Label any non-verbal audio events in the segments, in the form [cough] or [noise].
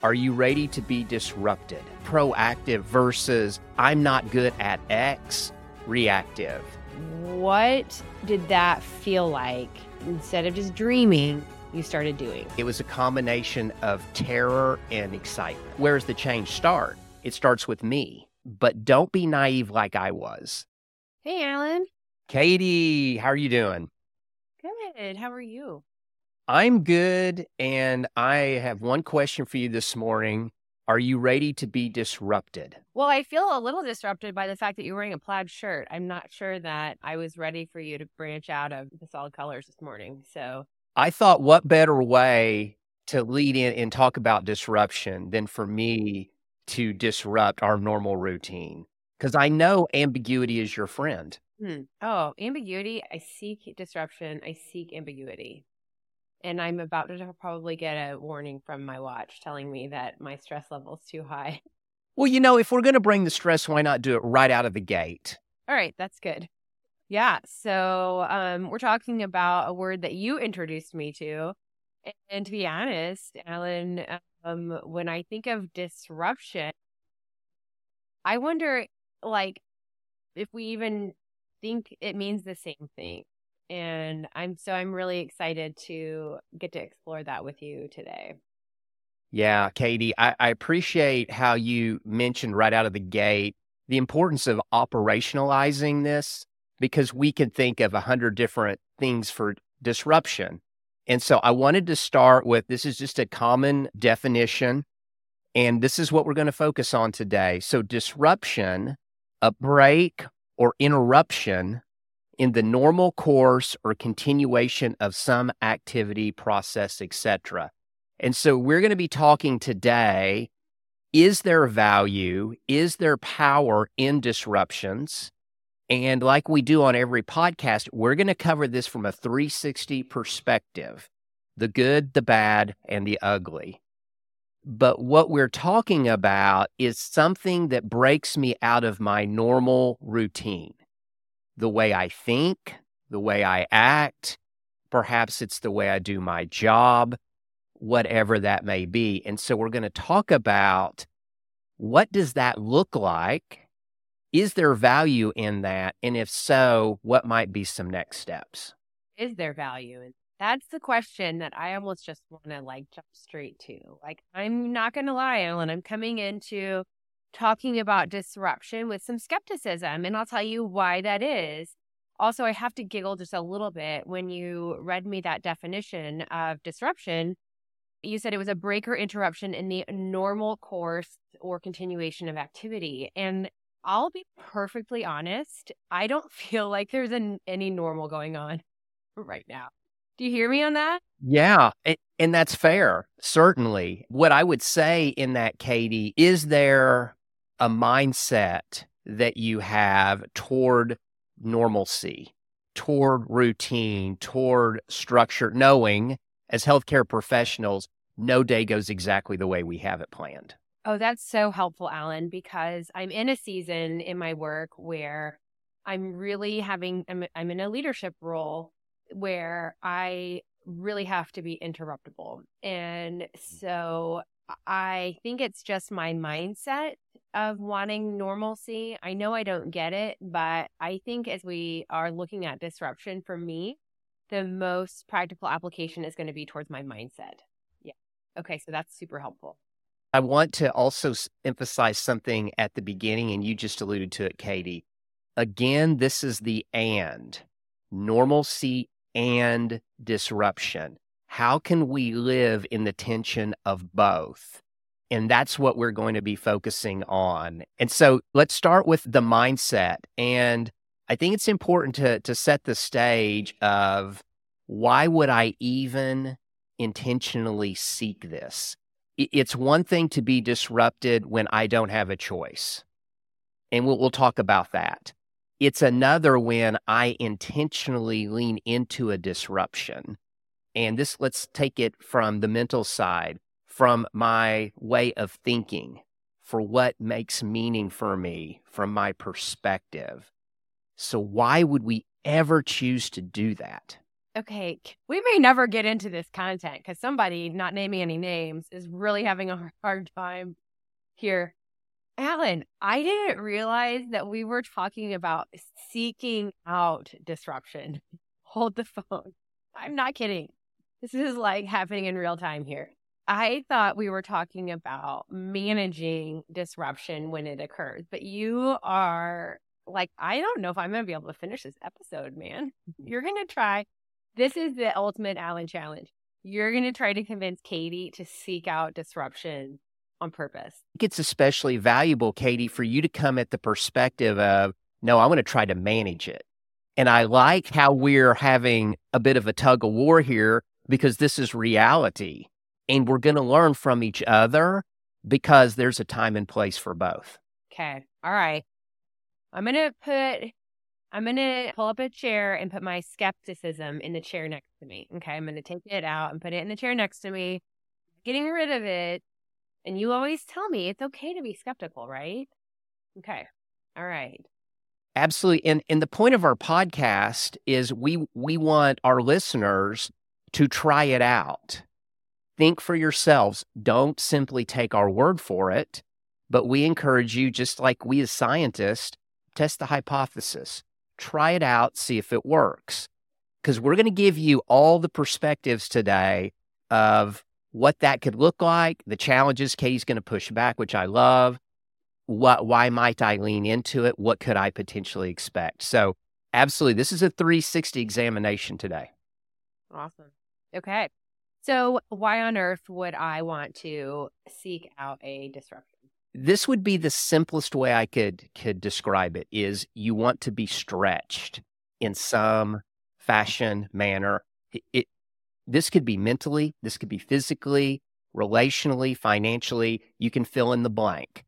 Are you ready to be disrupted? Proactive versus I'm not good at X, reactive. What did that feel like? Instead of just dreaming, you started doing. It was a combination of terror and excitement. Where does the change start? It starts with me, but don't be naive like I was. Hey, Alan. Katie, how are you doing? Good. How are you? I'm good. And I have one question for you this morning. Are you ready to be disrupted? Well, I feel a little disrupted by the fact that you're wearing a plaid shirt. I'm not sure that I was ready for you to branch out of the solid colors this morning. So I thought, what better way to lead in and talk about disruption than for me to disrupt our normal routine? Because I know ambiguity is your friend. Hmm. Oh, ambiguity. I seek disruption. I seek ambiguity and I'm about to probably get a warning from my watch telling me that my stress level is too high. [laughs] Well, you know, if we're going to bring the stress, why not do it right out of the gate? All right, that's good. Yeah, so um, we're talking about a word that you introduced me to. And to be honest, Alan, um, when I think of disruption, I wonder, like, if we even think it means the same thing and i'm so i'm really excited to get to explore that with you today. Yeah katie I, I, appreciate how you mentioned right out of the gate the importance of operationalizing this because we can think of a hundred different things for disruption. And so i wanted to start with this is just a common definition and this is what we're going to focus on today. So disruption a break or interruption in the normal course or continuation of some activity, process, etc. And so we're going to be talking today is there value, is there power in disruptions? And like we do on every podcast, we're going to cover this from a 360 perspective the good, the bad, and the ugly. But what we're talking about is something that breaks me out of my normal routine the way I think, the way I act. Perhaps it's the way I do my job, whatever that may be. And so we're going to talk about what does that look like? Is there value in that? And if so, what might be some next steps? Is there value? And that's the question that I almost just want to like jump straight to. Like, I'm not going to lie, Alan, I'm coming into talking about disruption with some skepticism. And I'll tell you why that is. Also, I have to giggle just a little bit when you read me that definition of disruption. You said it was a break or interruption in the normal course or continuation of activity. And I'll be perfectly honest, I don't [laughs] feel like there's an, any normal going on right now. Do you hear me on that? Yeah. And, and that's fair, certainly. What I would say in that, Katie, is there a mindset that you have toward normalcy, toward routine, toward structure, knowing as healthcare professionals, no day goes exactly the way we have it planned. Oh, that's so helpful, Alan, because I'm in a season in my work where I'm really having, I'm, I'm in a leadership role where I really have to be interruptible. And mm. so I think it's just my mindset of wanting normalcy. I know I don't get it, but I think as we are looking at disruption for me, the most practical application is going to be towards my mindset. Yeah. Okay. So that's super helpful. I want to also emphasize something at the beginning, and you just alluded to it, Katie. Again, this is the and normalcy and disruption. How can we live in the tension of both? And that's what we're going to be focusing on. And so let's start with the mindset. And I think it's important to, to set the stage of why would I even intentionally seek this? It's one thing to be disrupted when I don't have a choice. And we'll, we'll talk about that. It's another when I intentionally lean into a disruption. And this, let's take it from the mental side from my way of thinking, for what makes meaning for me from my perspective. So, why would we ever choose to do that? okay, we may never get into this content because somebody, not naming any names, is really having a hard time here. Alan, I didn't realize that we were talking about seeking out disruption. [laughs] Hold the phone. I'm not kidding. This is like happening in real time here. I thought we were talking about managing disruption when it occurs, but you are like, I don't know if I'm going to be able to finish this episode, man. Mm-hmm. You're going to try. This is the ultimate Alan challenge. You're going to try to convince Katie to seek out disruption on purpose. It's especially valuable, Katie, for you to come at the perspective of, no, I'm going to try to manage it. And I like how we're having a bit of a tug of war here because this is reality. And we're going to learn from each other because there's a time and place for both. Okay. All right. I'm going to put, I'm going to pull up a chair and put my skepticism in the chair next to me. Okay. I'm going to take it out and put it in the chair next to me, getting rid of it. And you always tell me it's okay to be skeptical, right? Okay. All right. Absolutely. And and the point of our podcast is we we want our listeners to try it out. Think for yourselves. Don't simply take our word for it, but we encourage you just like we as scientists test the hypothesis. Try it out, see if it works. Cuz we're going to give you all the perspectives today of what that could look like, the challenges Katie's going to push back, which I love, what why might I lean into it? What could I potentially expect? So absolutely, this is a 360 examination today. Awesome. Okay. So why on earth would I want to seek out a disruption? This would be the simplest way I could could describe it is you want to be stretched in some fashion manner. It, it this could be mentally, this could be physically, relationally, financially, you can fill in the blank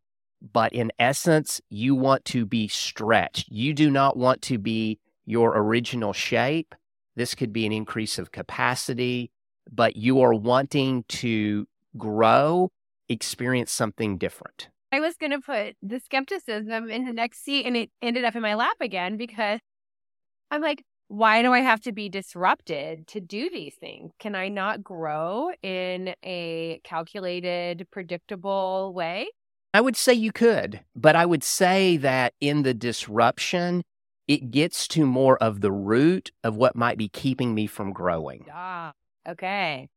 but in essence, you want to be stretched. You do not want to be your original shape. This could be an increase of capacity, but you are wanting to grow, experience something different. I was going to put the skepticism in the next seat and it ended up in my lap again because I'm like, why do I have to be disrupted to do these things? Can I not grow in a calculated, predictable way? I would say you could, but I would say that in the disruption, it gets to more of the root of what might be keeping me from growing. Ah, okay.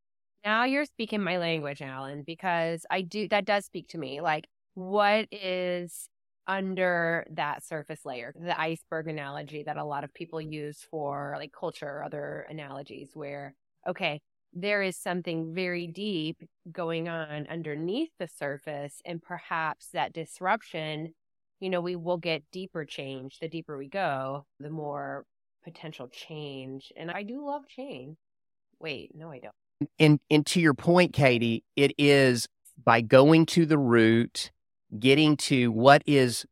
Now you're speaking my language, Alan, because I do that does speak to me. Like, what is under that surface layer? The iceberg analogy that a lot of people use for like culture or other analogies, where, okay, there is something very deep going on underneath the surface and perhaps that disruption you know we will get deeper change the deeper we go the more potential change and i do love change wait no i don't and and to your point katie it is by going to the root getting to what is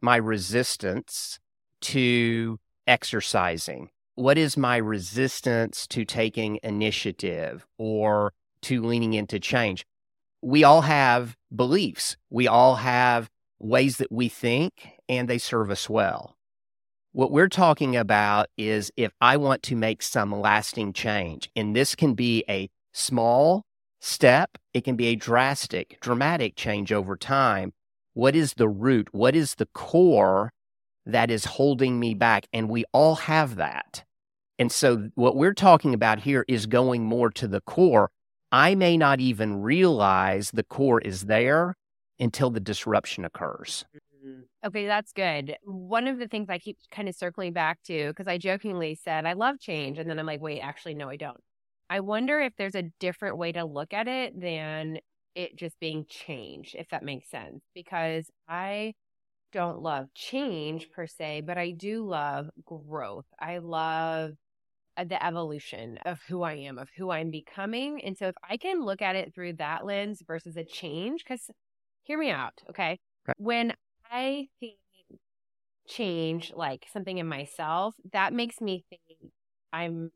my resistance to exercising what is my resistance to taking initiative or to leaning into change? We all have beliefs. We all have ways that we think, and they serve us well. What we're talking about is if I want to make some lasting change, and this can be a small step, it can be a drastic, dramatic change over time. What is the root? What is the core that is holding me back. And we all have that. And so, what we're talking about here is going more to the core. I may not even realize the core is there until the disruption occurs. Mm-hmm. Okay, that's good. One of the things I keep kind of circling back to, because I jokingly said, I love change. And then I'm like, wait, actually, no, I don't. I wonder if there's a different way to look at it than it just being change, if that makes sense. Because I don't love change per se, but I do love growth. I love uh, the evolution of who I am, of who I'm becoming. And so if I can look at it through that lens versus a change, because hear me out, okay? Right. When I think change like something in myself, that makes me think I'm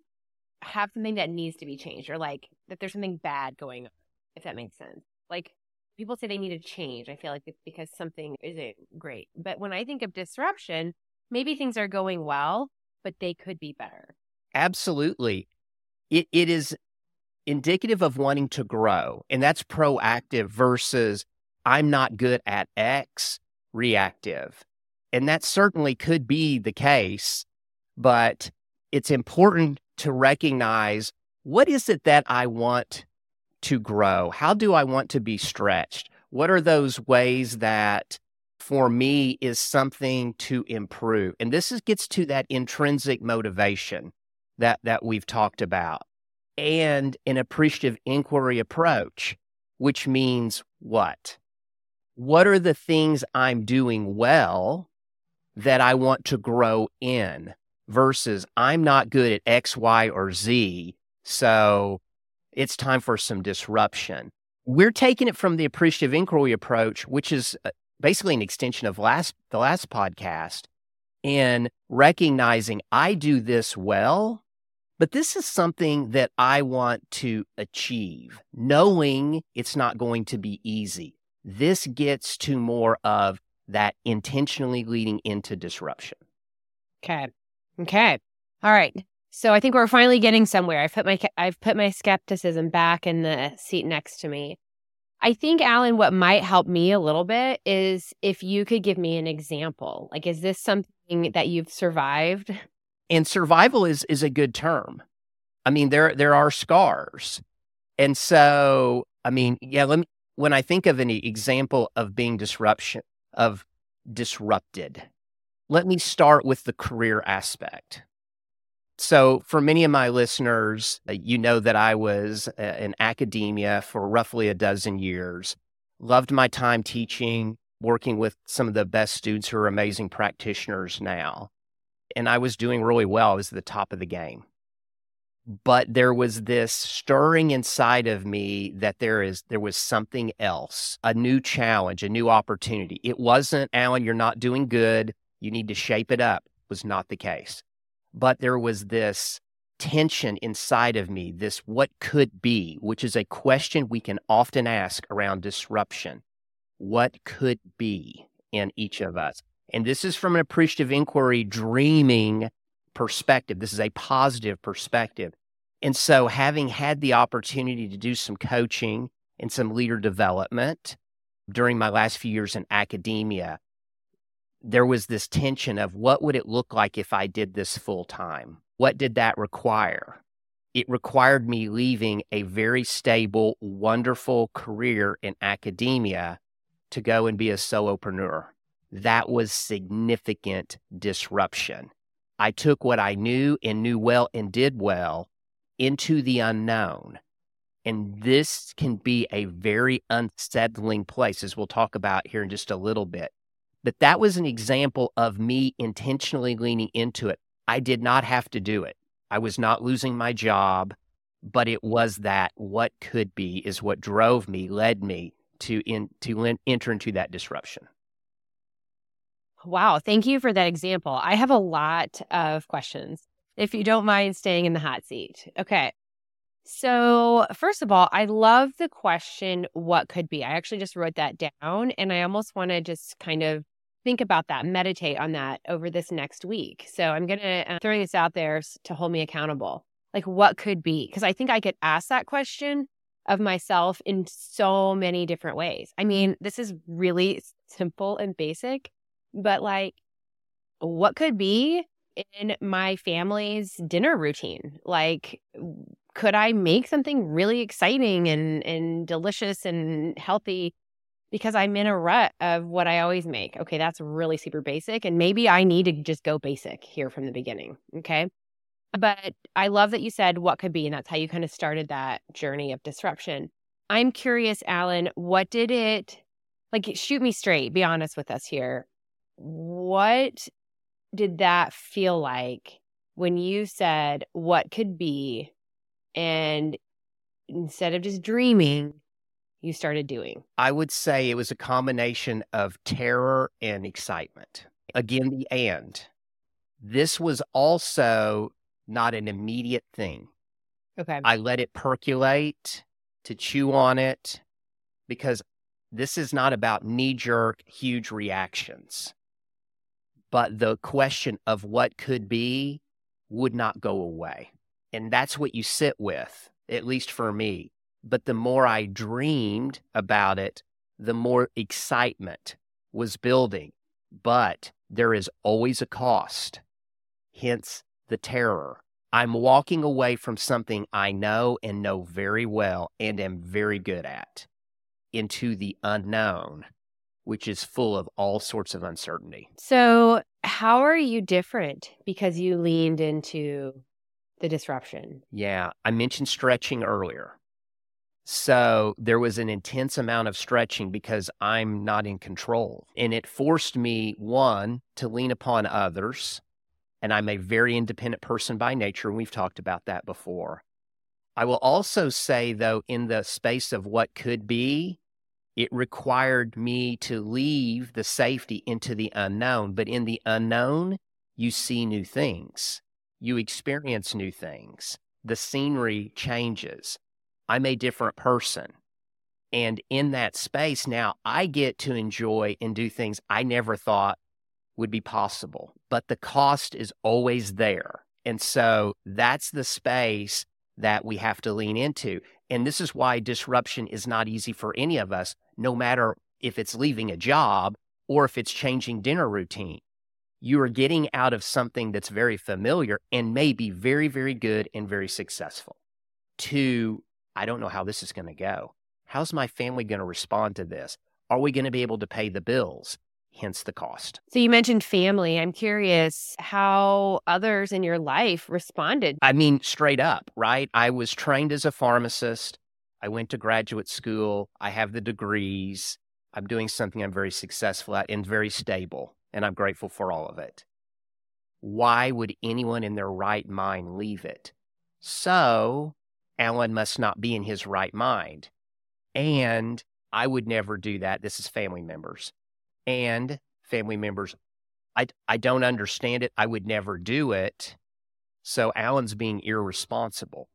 have something that needs to be changed or like that there's something bad going on, if that makes sense. Like people say they need to change. I feel like it's because something isn't great. But when I think of disruption, maybe things are going well, but they could be better. Absolutely. it, it is indicative of wanting to grow. And that's proactive versus I'm not good at X, reactive. And that certainly could be the case, but it's important to recognize what is it that I want to grow? How do I want to be stretched? What are those ways that for me is something to improve? And this is, gets to that intrinsic motivation that, that we've talked about and an appreciative inquiry approach, which means what? What are the things I'm doing well that I want to grow in versus I'm not good at X, Y, or Z. So it's time for some disruption. We're taking it from the appreciative inquiry approach, which is uh, basically an extension of last the last podcast, in recognizing I do this well, but this is something that I want to achieve, knowing it's not going to be easy. This gets to more of that intentionally leading into disruption. Okay. Okay. All right. So I think we're finally getting somewhere. I've put my I've put my skepticism back in the seat next to me. I think Alan what might help me a little bit is if you could give me an example. Like is this something that you've survived? And survival is is a good term. I mean there there are scars. And so I mean, yeah, let me when I think of an example of being disruption of disrupted, let me start with the career aspect. So, for many of my listeners, uh, you know that I was uh, in academia for roughly a dozen years. Loved my time teaching, working with some of the best students who are amazing practitioners now. And I was doing really well. I was at the top of the game. But there was this stirring inside of me that there is there was something else, a new challenge, a new opportunity. It wasn't, Alan, you're not doing good you need to shape it up was not the case. But there was this tension inside of me, this what could be, which is a question we can often ask around disruption. What could be in each of us? And this is from an appreciative inquiry, dreaming perspective. This is a positive perspective. And so, having had the opportunity to do some coaching and some leader development during my last few years in academia, there was this tension of what would it look like if I did this full time? What did that require? It required me leaving a very stable, wonderful career in academia to go and be a solopreneur. That was significant disruption. I took what I knew and knew well and did well into the unknown. And this can be a very unsettling place, as we'll talk about here in just a little bit. But that was an example of me intentionally leaning into it. I did not have to do it. I was not losing my job, but it was that what could be is what drove me, led me to in, to enter into that disruption. Wow, thank you for that example. I have a lot of questions. If you don't mind staying in the hot seat. Okay. So, first of all, I love the question, what could be? I actually just wrote that down and I almost want to just kind of think about that, meditate on that over this next week. So, I'm going to uh, throw this out there to hold me accountable. Like, what could be? Because I think I could ask that question of myself in so many different ways. I mean, this is really simple and basic, but like, what could be in my family's dinner routine? Like, could I make something really exciting and and delicious and healthy because I'm in a rut of what I always make. Okay, that's really super basic and maybe I need to just go basic here from the beginning, okay? But I love that you said what could be and that's how you kind of started that journey of disruption. I'm curious, Alan, what did it like shoot me straight, be honest with us here. What did that feel like when you said what could be and instead of just dreaming, you started doing? I would say it was a combination of terror and excitement. Again, the and. This was also not an immediate thing. Okay. I let it percolate to chew on it because this is not about knee jerk, huge reactions. But the question of what could be would not go away. And that's what you sit with, at least for me. But the more I dreamed about it, the more excitement was building. But there is always a cost, hence the terror. I'm walking away from something I know and know very well and am very good at into the unknown, which is full of all sorts of uncertainty. So, how are you different because you leaned into the disruption? Yeah, I mentioned stretching earlier. So there was an intense amount of stretching because I'm not in control. And it forced me, one, to lean upon others. And I'm a very independent person by nature. And we've talked about that before. I will also say, though, in the space of what could be, it required me to leave the safety into the unknown. But in the unknown, you see new things, you experience new things, the scenery changes I'm a different person. And in that space now, I get to enjoy and do things I never thought would be possible. But the cost is always there. And so that's the space that we have to lean into. And this is why disruption is not easy for any of us, no matter if it's leaving a job or if it's changing dinner routine. You are getting out of something that's very familiar and may be very, very good and very successful to I don't know how this is going to go. How's my family going to respond to this? Are we going to be able to pay the bills? Hence the cost. So you mentioned family. I'm curious how others in your life responded. I mean, straight up, right? I was trained as a pharmacist. I went to graduate school. I have the degrees. I'm doing something I'm very successful at and very stable, and I'm grateful for all of it. Why would anyone in their right mind leave it? So Alan must not be in his right mind. And I would never do that. This is family members. And family members, I, I don't understand it. I would never do it. So Alan's being irresponsible.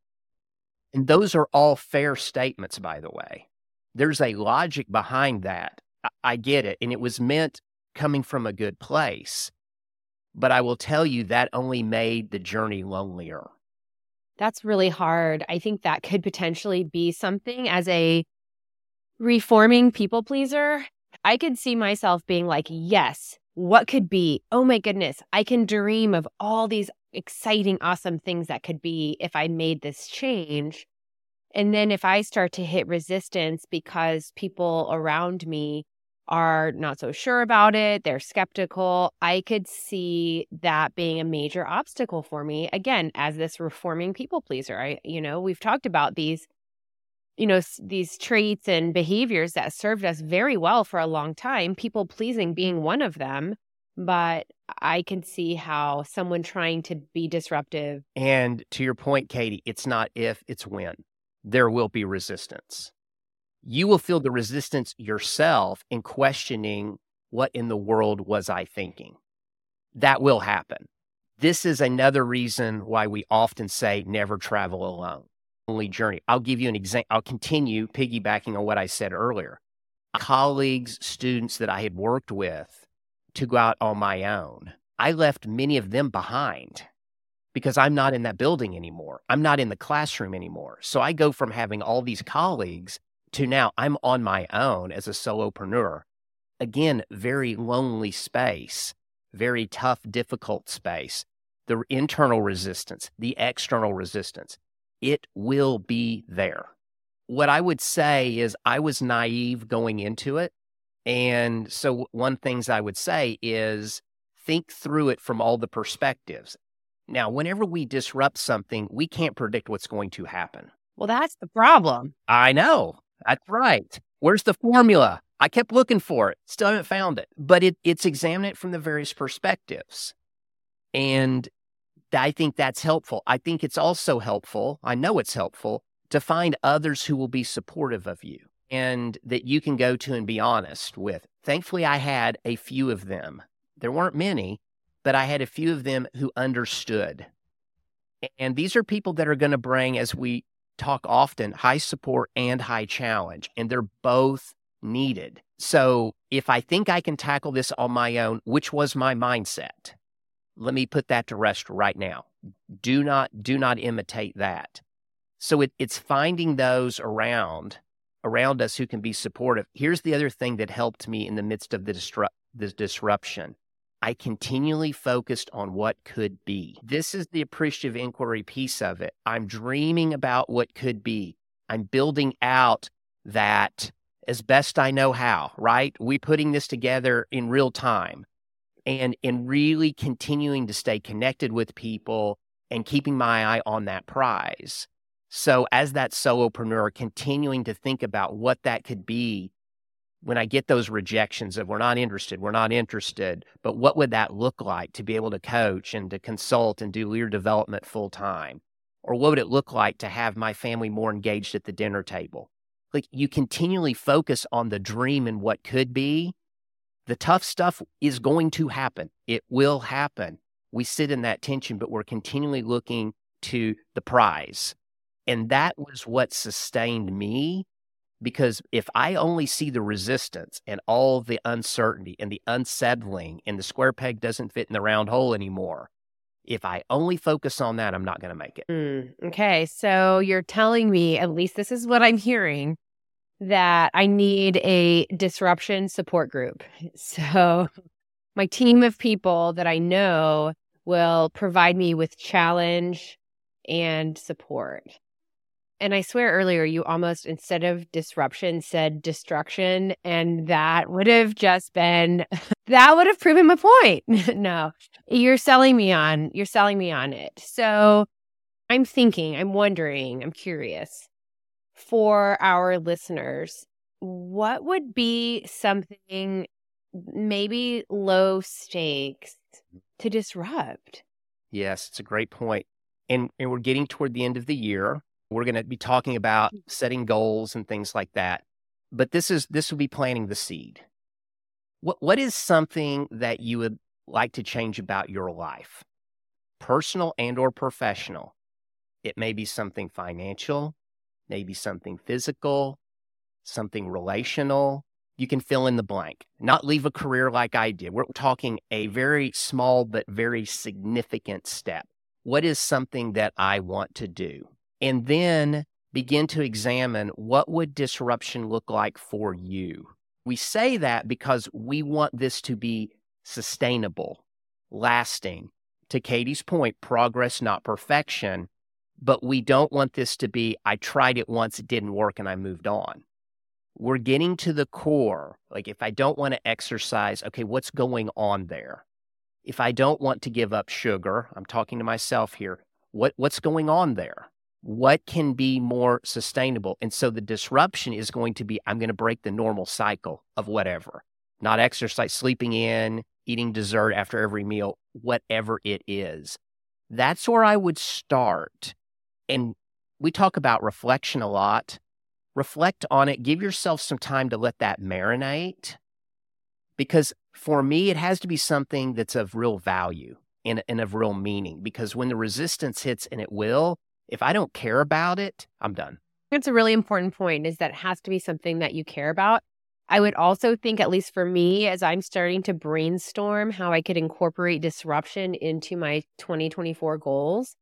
And those are all fair statements, by the way. There's a logic behind that. I, I get it. And it was meant coming from a good place. But I will tell you that only made the journey lonelier. That's really hard. I think that could potentially be something as a reforming people pleaser. I could see myself being like, yes, what could be? Oh my goodness, I can dream of all these exciting, awesome things that could be if I made this change. And then if I start to hit resistance because people around me are not so sure about it, they're skeptical. I could see that being a major obstacle for me again as this reforming people pleaser. I you know, we've talked about these you know, these traits and behaviors that served us very well for a long time, people pleasing being one of them, but I can see how someone trying to be disruptive. And to your point, Katie, it's not if, it's when. There will be resistance you will feel the resistance yourself in questioning what in the world was I thinking. That will happen. This is another reason why we often say never travel alone. Only journey. I'll give you an example. I'll continue piggybacking on what I said earlier. Colleagues, students that I had worked with to go out on my own. I left many of them behind because I'm not in that building anymore. I'm not in the classroom anymore. So I go from having all these colleagues to now I'm on my own as a solopreneur. Again, very lonely space, very tough, difficult space. The internal resistance, the external resistance, it will be there. What I would say is I was naive going into it. And so, one things I would say is think through it from all the perspectives. Now, whenever we disrupt something, we can't predict what's going to happen. Well, that's the problem. I know. That's right. Where's the formula? I kept looking for it, still haven't found it. But it, it's examining it from the various perspectives. And I think that's helpful. I think it's also helpful, I know it's helpful, to find others who will be supportive of you and that you can go to and be honest with. Thankfully, I had a few of them. There weren't many, but I had a few of them who understood. And these are people that are going to bring, as we talk often high support and high challenge, and they're both needed. So if I think I can tackle this on my own, which was my mindset, let me put that to rest right now. Do not do not imitate that. So it, it's finding those around around us who can be supportive. Here's the other thing that helped me in the midst of the this disruption. I continually focused on what could be. This is the appreciative inquiry piece of it. I'm dreaming about what could be. I'm building out that as best I know how, right? We're putting this together in real time and in really continuing to stay connected with people and keeping my eye on that prize. So as that solopreneur, continuing to think about what that could be when I get those rejections of we're not interested, we're not interested, but what would that look like to be able to coach and to consult and do leader development full time? Or what would it look like to have my family more engaged at the dinner table? Like you continually focus on the dream and what could be. The tough stuff is going to happen. It will happen. We sit in that tension, but we're continually looking to the prize. And that was what sustained me because if I only see the resistance and all the uncertainty and the unsettling and the square peg doesn't fit in the round hole anymore, if I only focus on that, I'm not going to make it. Mm, okay. So you're telling me, at least this is what I'm hearing, that I need a disruption support group. [laughs] So my team of people that I know will provide me with challenge and support. And I swear earlier, you almost, instead of disruption, said destruction. And that would have just been, [laughs] that would have proven my point. [laughs] no, you're selling me on, you're selling me on it. So I'm thinking, I'm wondering, I'm curious for our listeners, what would be something maybe low stakes to disrupt? Yes, it's a great point. And, and we're getting toward the end of the year. We're going to be talking about mm. setting goals and things like that. But this is this will be planting the seed. What what is something that you would like to change about your life? Personal and or professional. It may be something financial, maybe something physical, something relational. You can fill in the blank, not leave a career like I did. We're talking a very small but very significant step. What is something that I want to do? And then begin to examine what would disruption look like for you. We say that because we want this to be sustainable, lasting. To Katie's point, progress, not perfection. But we don't want this to be, I tried it once, it didn't work, and I moved on. We're getting to the core. Like, if I don't want to exercise, okay, what's going on there? If I don't want to give up sugar, I'm talking to myself here, what, what's going on there? What can be more sustainable? And so the disruption is going to be I'm going to break the normal cycle of whatever, not exercise, sleeping in, eating dessert after every meal, whatever it is. That's where I would start. And we talk about reflection a lot. Reflect on it, give yourself some time to let that marinate. Because for me, it has to be something that's of real value and, and of real meaning. Because when the resistance hits, and it will, if I don't care about it, I'm done. That's a really important point is that it has to be something that you care about. I would also think, at least for me, as I'm starting to brainstorm how I could incorporate disruption into my 2024 goals,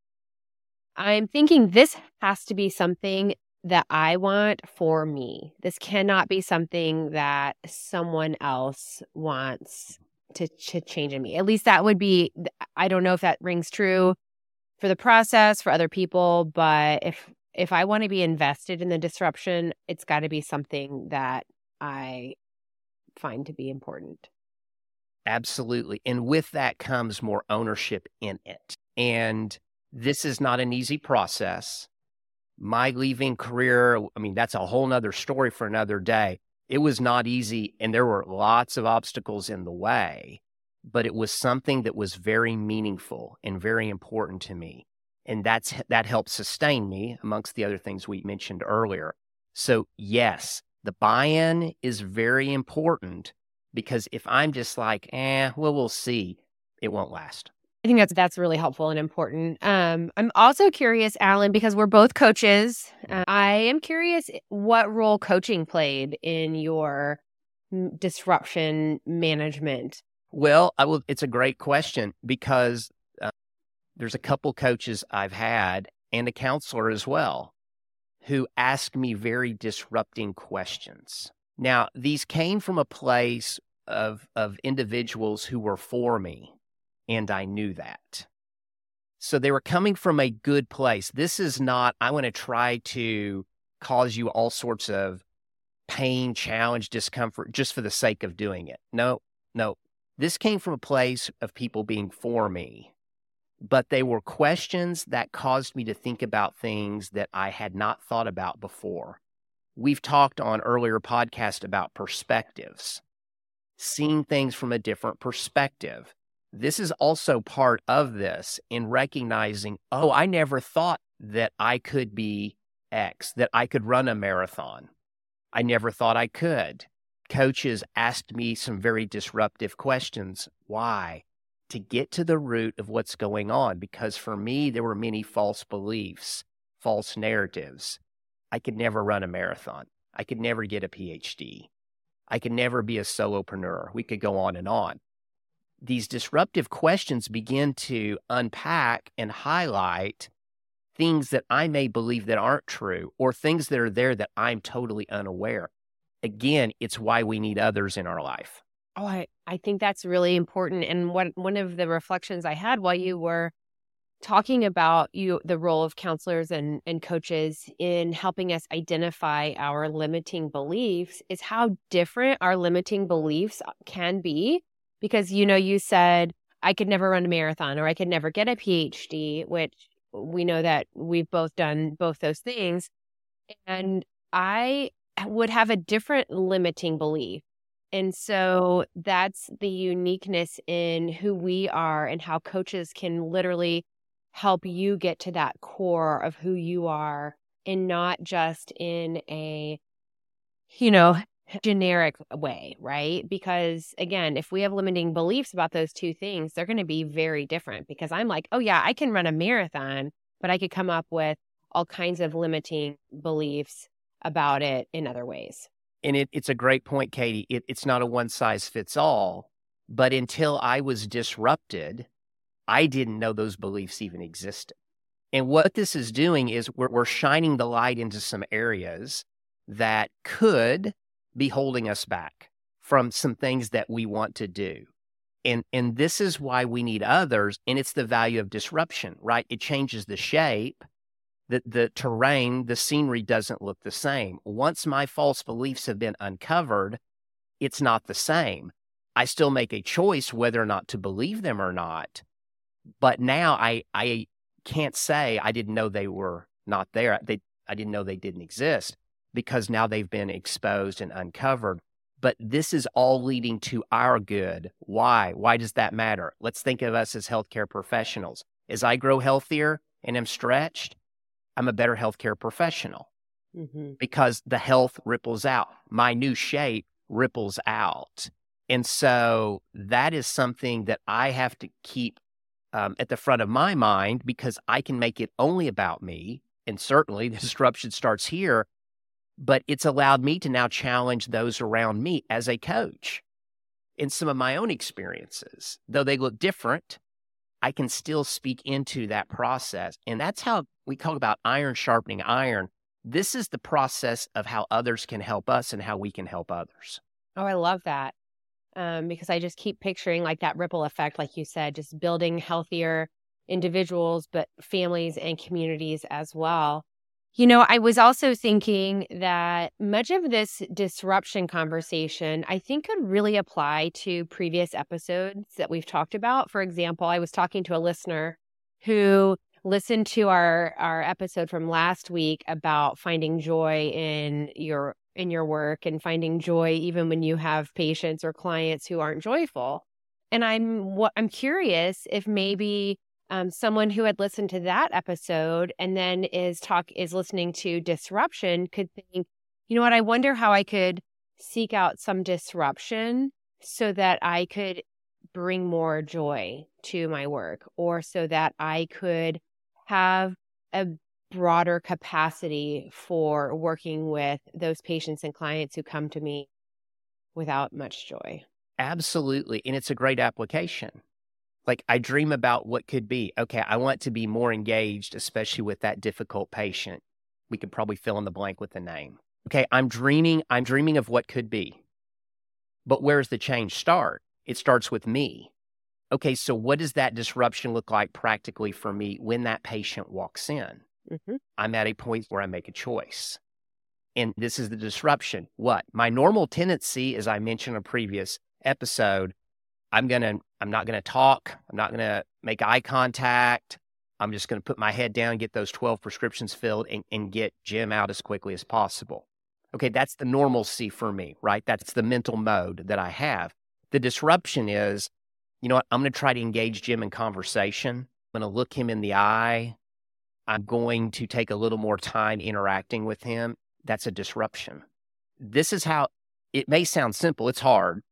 I'm thinking this has to be something that I want for me. This cannot be something that someone else wants to, to change in me. At least that would be, I don't know if that rings true for the process for other people but if if i want to be invested in the disruption it's got to be something that i find to be important. Absolutely and with that comes more ownership in it and this is not an easy process. My leaving career i mean that's a whole nother story for another day. It was not easy and there were lots of obstacles in the way but it was something that was very meaningful and very important to me. And that's that helped sustain me amongst the other things we mentioned earlier. So yes, the buy-in is very important because if I'm just like, eh, well, we'll see, it won't last. I think that's that's really helpful and important. Um, I'm also curious, Alan, because we're both coaches. Uh, I am curious what role coaching played in your disruption management Well, I will. It's a great question because uh, there's a couple coaches I've had and a counselor as well who ask me very disrupting questions. Now, these came from a place of of individuals who were for me, and I knew that. So they were coming from a good place. This is not, I want to try to cause you all sorts of pain, challenge, discomfort just for the sake of doing it. No, no. This came from a place of people being for me, but they were questions that caused me to think about things that I had not thought about before. We've talked on earlier podcasts about perspectives, seeing things from a different perspective. This is also part of this in recognizing, oh, I never thought that I could be X, that I could run a marathon. I never thought I could. Coaches asked me some very disruptive questions. Why? To get to the root of what's going on. Because for me, there were many false beliefs, false narratives. I could never run a marathon. I could never get a PhD. I could never be a solopreneur. We could go on and on. These disruptive questions begin to unpack and highlight things that I may believe that aren't true or things that are there that I'm totally unaware. Again, it's why we need others in our life. Oh, I, I think that's really important. And one one of the reflections I had while you were talking about you the role of counselors and, and coaches in helping us identify our limiting beliefs is how different our limiting beliefs can be. Because you know, you said I could never run a marathon or I could never get a PhD, which we know that we've both done both those things. And I would have a different limiting belief. And so that's the uniqueness in who we are and how coaches can literally help you get to that core of who you are and not just in a, you know, generic way, right? Because again, if we have limiting beliefs about those two things, they're going to be very different because I'm like, oh, yeah, I can run a marathon, but I could come up with all kinds of limiting beliefs about it in other ways. And it, it's a great point, Katie. It, it's not a one size fits all, but until I was disrupted, I didn't know those beliefs even existed. And what this is doing is we're, we're shining the light into some areas that could be holding us back from some things that we want to do. And and this is why we need others and it's the value of disruption, right? It changes the shape. The the terrain, the scenery doesn't look the same. Once my false beliefs have been uncovered, it's not the same. I still make a choice whether or not to believe them or not. But now I I can't say I didn't know they were not there. They I didn't know they didn't exist because now they've been exposed and uncovered. But this is all leading to our good. Why? Why does that matter? Let's think of us as healthcare professionals. As I grow healthier and am stretched, I'm a better healthcare professional mm-hmm. because the health ripples out. My new shape ripples out. And so that is something that I have to keep um, at the front of my mind because I can make it only about me. And certainly the disruption starts here but it's allowed me to now challenge those around me as a coach in some of my own experiences. Though they look different, I can still speak into that process. And that's how we talk about iron sharpening iron. This is the process of how others can help us and how we can help others. Oh, I love that. Um, because I just keep picturing like that ripple effect, like you said, just building healthier individuals, but families and communities as well. You know, I was also thinking that much of this disruption conversation, I think, could really apply to previous episodes that we've talked about. For example, I was talking to a listener who listened to our our episode from last week about finding joy in your in your work and finding joy even when you have patients or clients who aren't joyful. And I'm what I'm curious if maybe um, someone who had listened to that episode and then is talk is listening to disruption could think, you know what, I wonder how I could seek out some disruption so that I could bring more joy to my work or so that I could have a broader capacity for working with those patients and clients who come to me without much joy. Absolutely. And it's a great application. Like I dream about what could be. Okay, I want to be more engaged, especially with that difficult patient. We could probably fill in the blank with the name. Okay, I'm dreaming, I'm dreaming of what could be. But where's the change start? It starts with me. Okay, so what does that disruption look like practically for me when that patient walks in? Mm-hmm. I'm at a point where I make a choice. And this is the disruption. What? My normal tendency, as I mentioned in a previous episode, I'm going to, I'm not going to talk. I'm not going to make eye contact. I'm just going to put my head down, get those 12 prescriptions filled, and, and get Jim out as quickly as possible. Okay, that's the normalcy for me, right? That's the mental mode that I have. The disruption is, you know what? I'm going to try to engage Jim in conversation. I'm going to look him in the eye. I'm going to take a little more time interacting with him. That's a disruption. This is how it may sound simple, it's hard,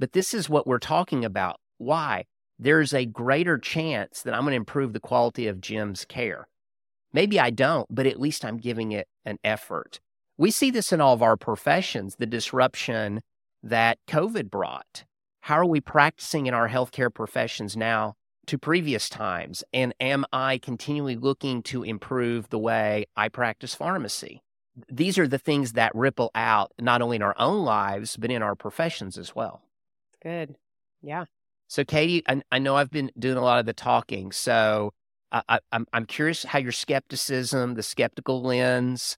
but this is what we're talking about. Why? There's a greater chance that I'm going to improve the quality of Jim's care. Maybe I don't, but at least I'm giving it an effort. We see this in all of our professions, the disruption that COVID brought. How are we practicing in our healthcare professions now to previous times? And am I continually looking to improve the way I practice pharmacy? These are the things that ripple out not only in our own lives, but in our professions as well. Good. Yeah. So, Katie, I, I know I've been doing a lot of the talking. So, I, I, I'm, I'm curious how your skepticism, the skeptical lens,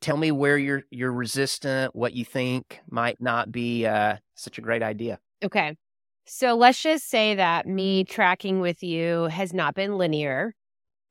tell me where you're you're resistant, what you think might not be uh, such a great idea. Okay. So let's just say that me tracking with you has not been linear.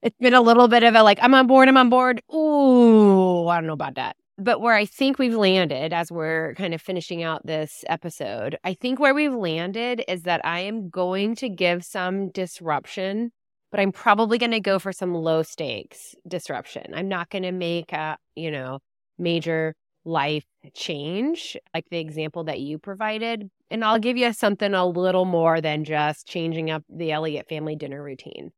It's been a little bit of a like, I'm on board, I'm on board. Ooh, I don't know about that. But where I think we've landed as we're kind of finishing out this episode, I think where we've landed is that I am going to give some disruption but I'm probably going to go for some low stakes disruption. I'm not going to make a, you know, major life change like the example that you provided. And I'll give you something a little more than just changing up the Elliott family dinner routine.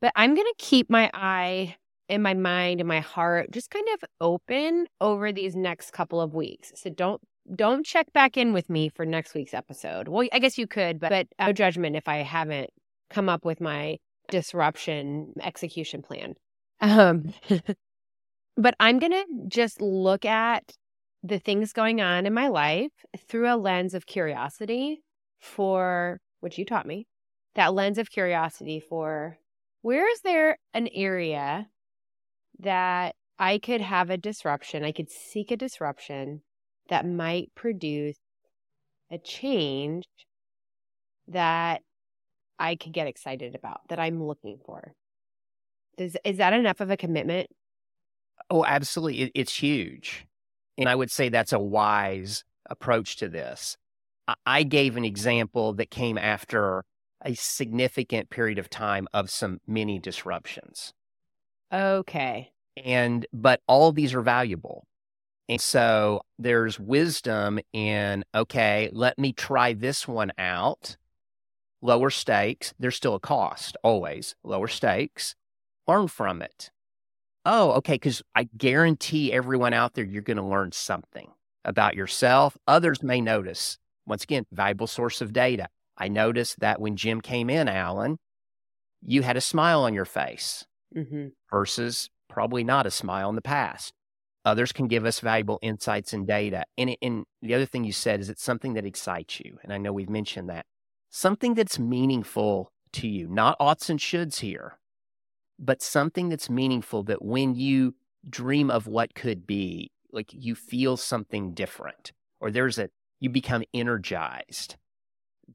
But I'm going to keep my eye and my mind and my heart just kind of open over these next couple of weeks. So don't don't check back in with me for next week's episode. Well, I guess you could, but, but no judgment if I haven't come up with my disruption execution plan. Um, [laughs] but I'm going to just look at the things going on in my life through a lens of curiosity for which you taught me that lens of curiosity for where is there an area that I could have a disruption, I could seek a disruption that might produce a change that I could get excited about that I'm looking for. Is is that enough of a commitment? Oh, absolutely. It, it's huge. And I would say that's a wise approach to this. I, I gave an example that came after a significant period of time of some mini disruptions. Okay. And, but all of these are valuable. And so there's wisdom in, okay, let me try this one out lower stakes. There's still a cost, always lower stakes. Learn from it. Oh, okay. Because I guarantee everyone out there, you're going to learn something about yourself. Others may notice. Once again, valuable source of data. I noticed that when Jim came in, Alan, you had a smile on your face mm-hmm. versus probably not a smile in the past. Others can give us valuable insights and data. And, and the other thing you said is it's something that excites you. And I know we've mentioned that something that's meaningful to you, not oughts and shoulds here, but something that's meaningful that when you dream of what could be, like you feel something different or there's a, you become energized.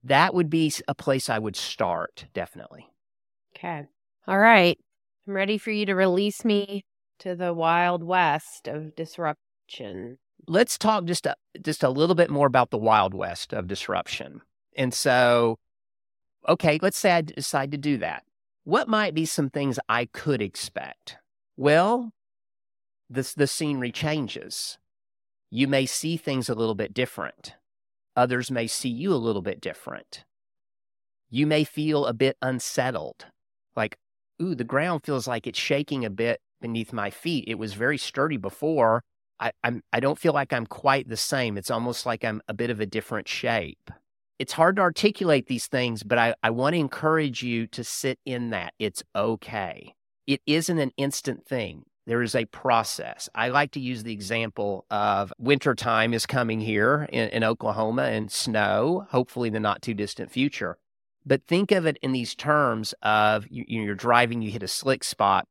That would be a place I would start, definitely. Okay. All right. I'm ready for you to release me to the wild west of disruption. Let's talk just a, just a little bit more about the wild west of disruption. And so, okay, let's say I decide to do that. What might be some things I could expect? Well, this, the scenery changes. You may see things a little bit different. Others may see you a little bit different. You may feel a bit unsettled, like, ooh, the ground feels like it's shaking a bit beneath my feet. It was very sturdy before. I, I'm, I don't feel like I'm quite the same. It's almost like I'm a bit of a different shape. it's hard to articulate these things, but I, I want to encourage you to sit in that. It's okay. It isn't an instant thing. There is a process. I like to use the example of wintertime is coming here in, in Oklahoma and snow, hopefully in the not too distant future. But think of it in these terms of you, you're driving, you hit a slick spot,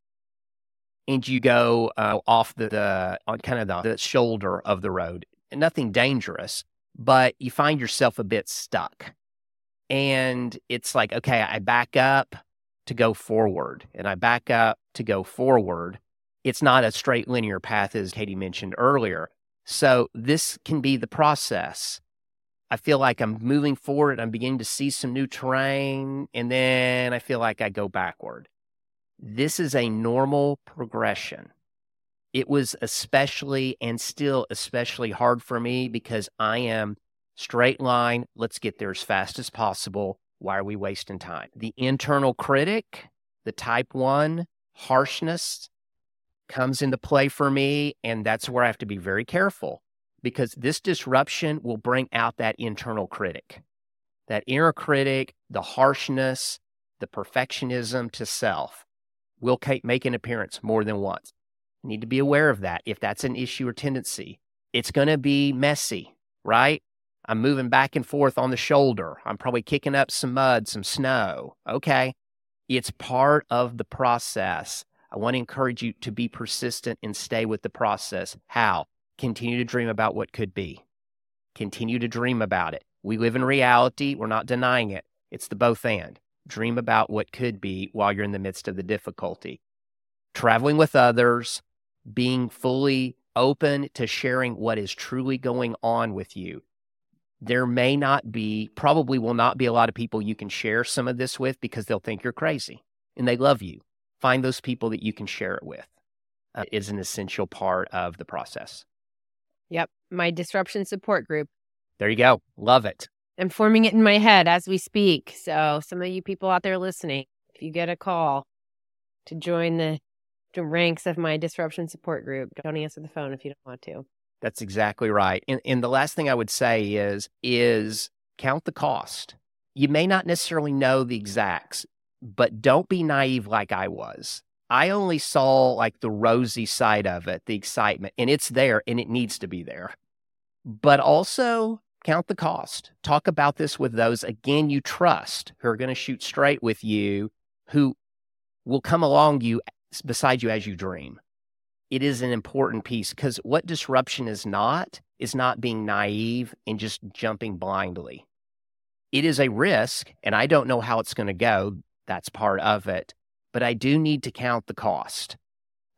and you go uh, off the, the, on kind of the, the shoulder of the road. Nothing dangerous, but you find yourself a bit stuck. And it's like, okay, I back up to go forward and I back up to go forward. It's not a straight linear path, as Katie mentioned earlier. So this can be the process. I feel like I'm moving forward. I'm beginning to see some new terrain, and then I feel like I go backward. This is a normal progression. It was especially and still especially hard for me because I am straight line. Let's get there as fast as possible. Why are we wasting time? The internal critic, the type one harshness comes into play for me. And that's where I have to be very careful because this disruption will bring out that internal critic, that inner critic, the harshness, the perfectionism to self will make an appearance more than once. You need to be aware of that if that's an issue or tendency. It's going to be messy, right? I'm moving back and forth on the shoulder. I'm probably kicking up some mud, some snow. Okay. It's part of the process. I want to encourage you to be persistent and stay with the process. How? Continue to dream about what could be. Continue to dream about it. We live in reality. We're not denying it. It's the both and. Dream about what could be while you're in the midst of the difficulty. Traveling with others, being fully open to sharing what is truly going on with you. There may not be, probably will not be a lot of people you can share some of this with because they'll think you're crazy and they love you. Find those people that you can share it with. Uh, is an essential part of the process. Yep. My disruption support group. There you go. Love it. I'm forming it in my head as we speak. So, some of you people out there listening, if you get a call to join the, ranks of my disruption support group, don't answer the phone if you don't want to. That's exactly right. And, and the last thing I would say is is count the cost. You may not necessarily know the exacts, but don't be naive like I was. I only saw like the rosy side of it, the excitement, and it's there and it needs to be there. But also count the cost. Talk about this with those, again, you trust who are going to shoot straight with you, who will come along you beside you as you dream. It is an important piece because what disruption is not is not being naive and just jumping blindly. It is a risk, and I don't know how it's going to go. That's part of it but I do need to count the cost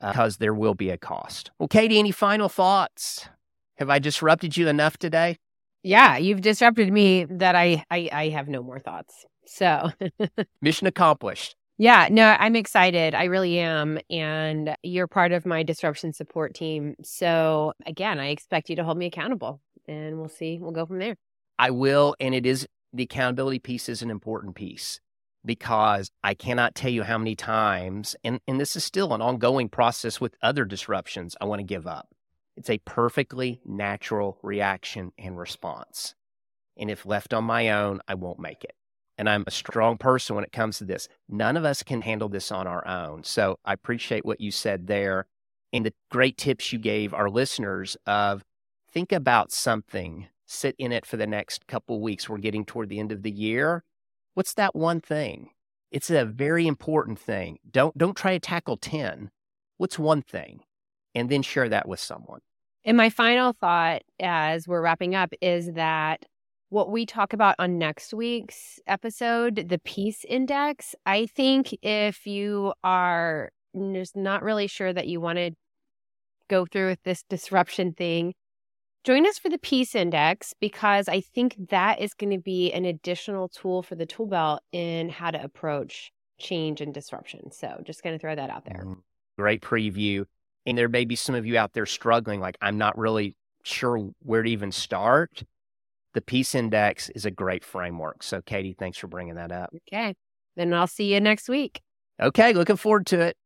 because uh, there will be a cost. Well, Katie, any final thoughts? Have I disrupted you enough today? Yeah, you've disrupted me that I I, I have no more thoughts. So [laughs] mission accomplished. Yeah, no, I'm excited. I really am. And you're part of my disruption support team. So again, I expect you to hold me accountable and we'll see. We'll go from there. I will. And it is the accountability piece is an important piece because I cannot tell you how many times, and, and this is still an ongoing process with other disruptions, I want to give up. It's a perfectly natural reaction and response. And if left on my own, I won't make it. And I'm a strong person when it comes to this. None of us can handle this on our own. So I appreciate what you said there and the great tips you gave our listeners of think about something, sit in it for the next couple weeks. We're getting toward the end of the year What's that one thing? It's a very important thing. Don't don't try to tackle 10. What's one thing? And then share that with someone. And my final thought as we're wrapping up is that what we talk about on next week's episode, the peace index, I think if you are just not really sure that you want to go through with this disruption thing, Join us for the Peace Index because I think that is going to be an additional tool for the tool belt in how to approach change and disruption. So just going to throw that out there. Mm, great preview. And there may be some of you out there struggling, like, I'm not really sure where to even start. The Peace Index is a great framework. So, Katie, thanks for bringing that up. Okay. Then I'll see you next week. Okay. Looking forward to it.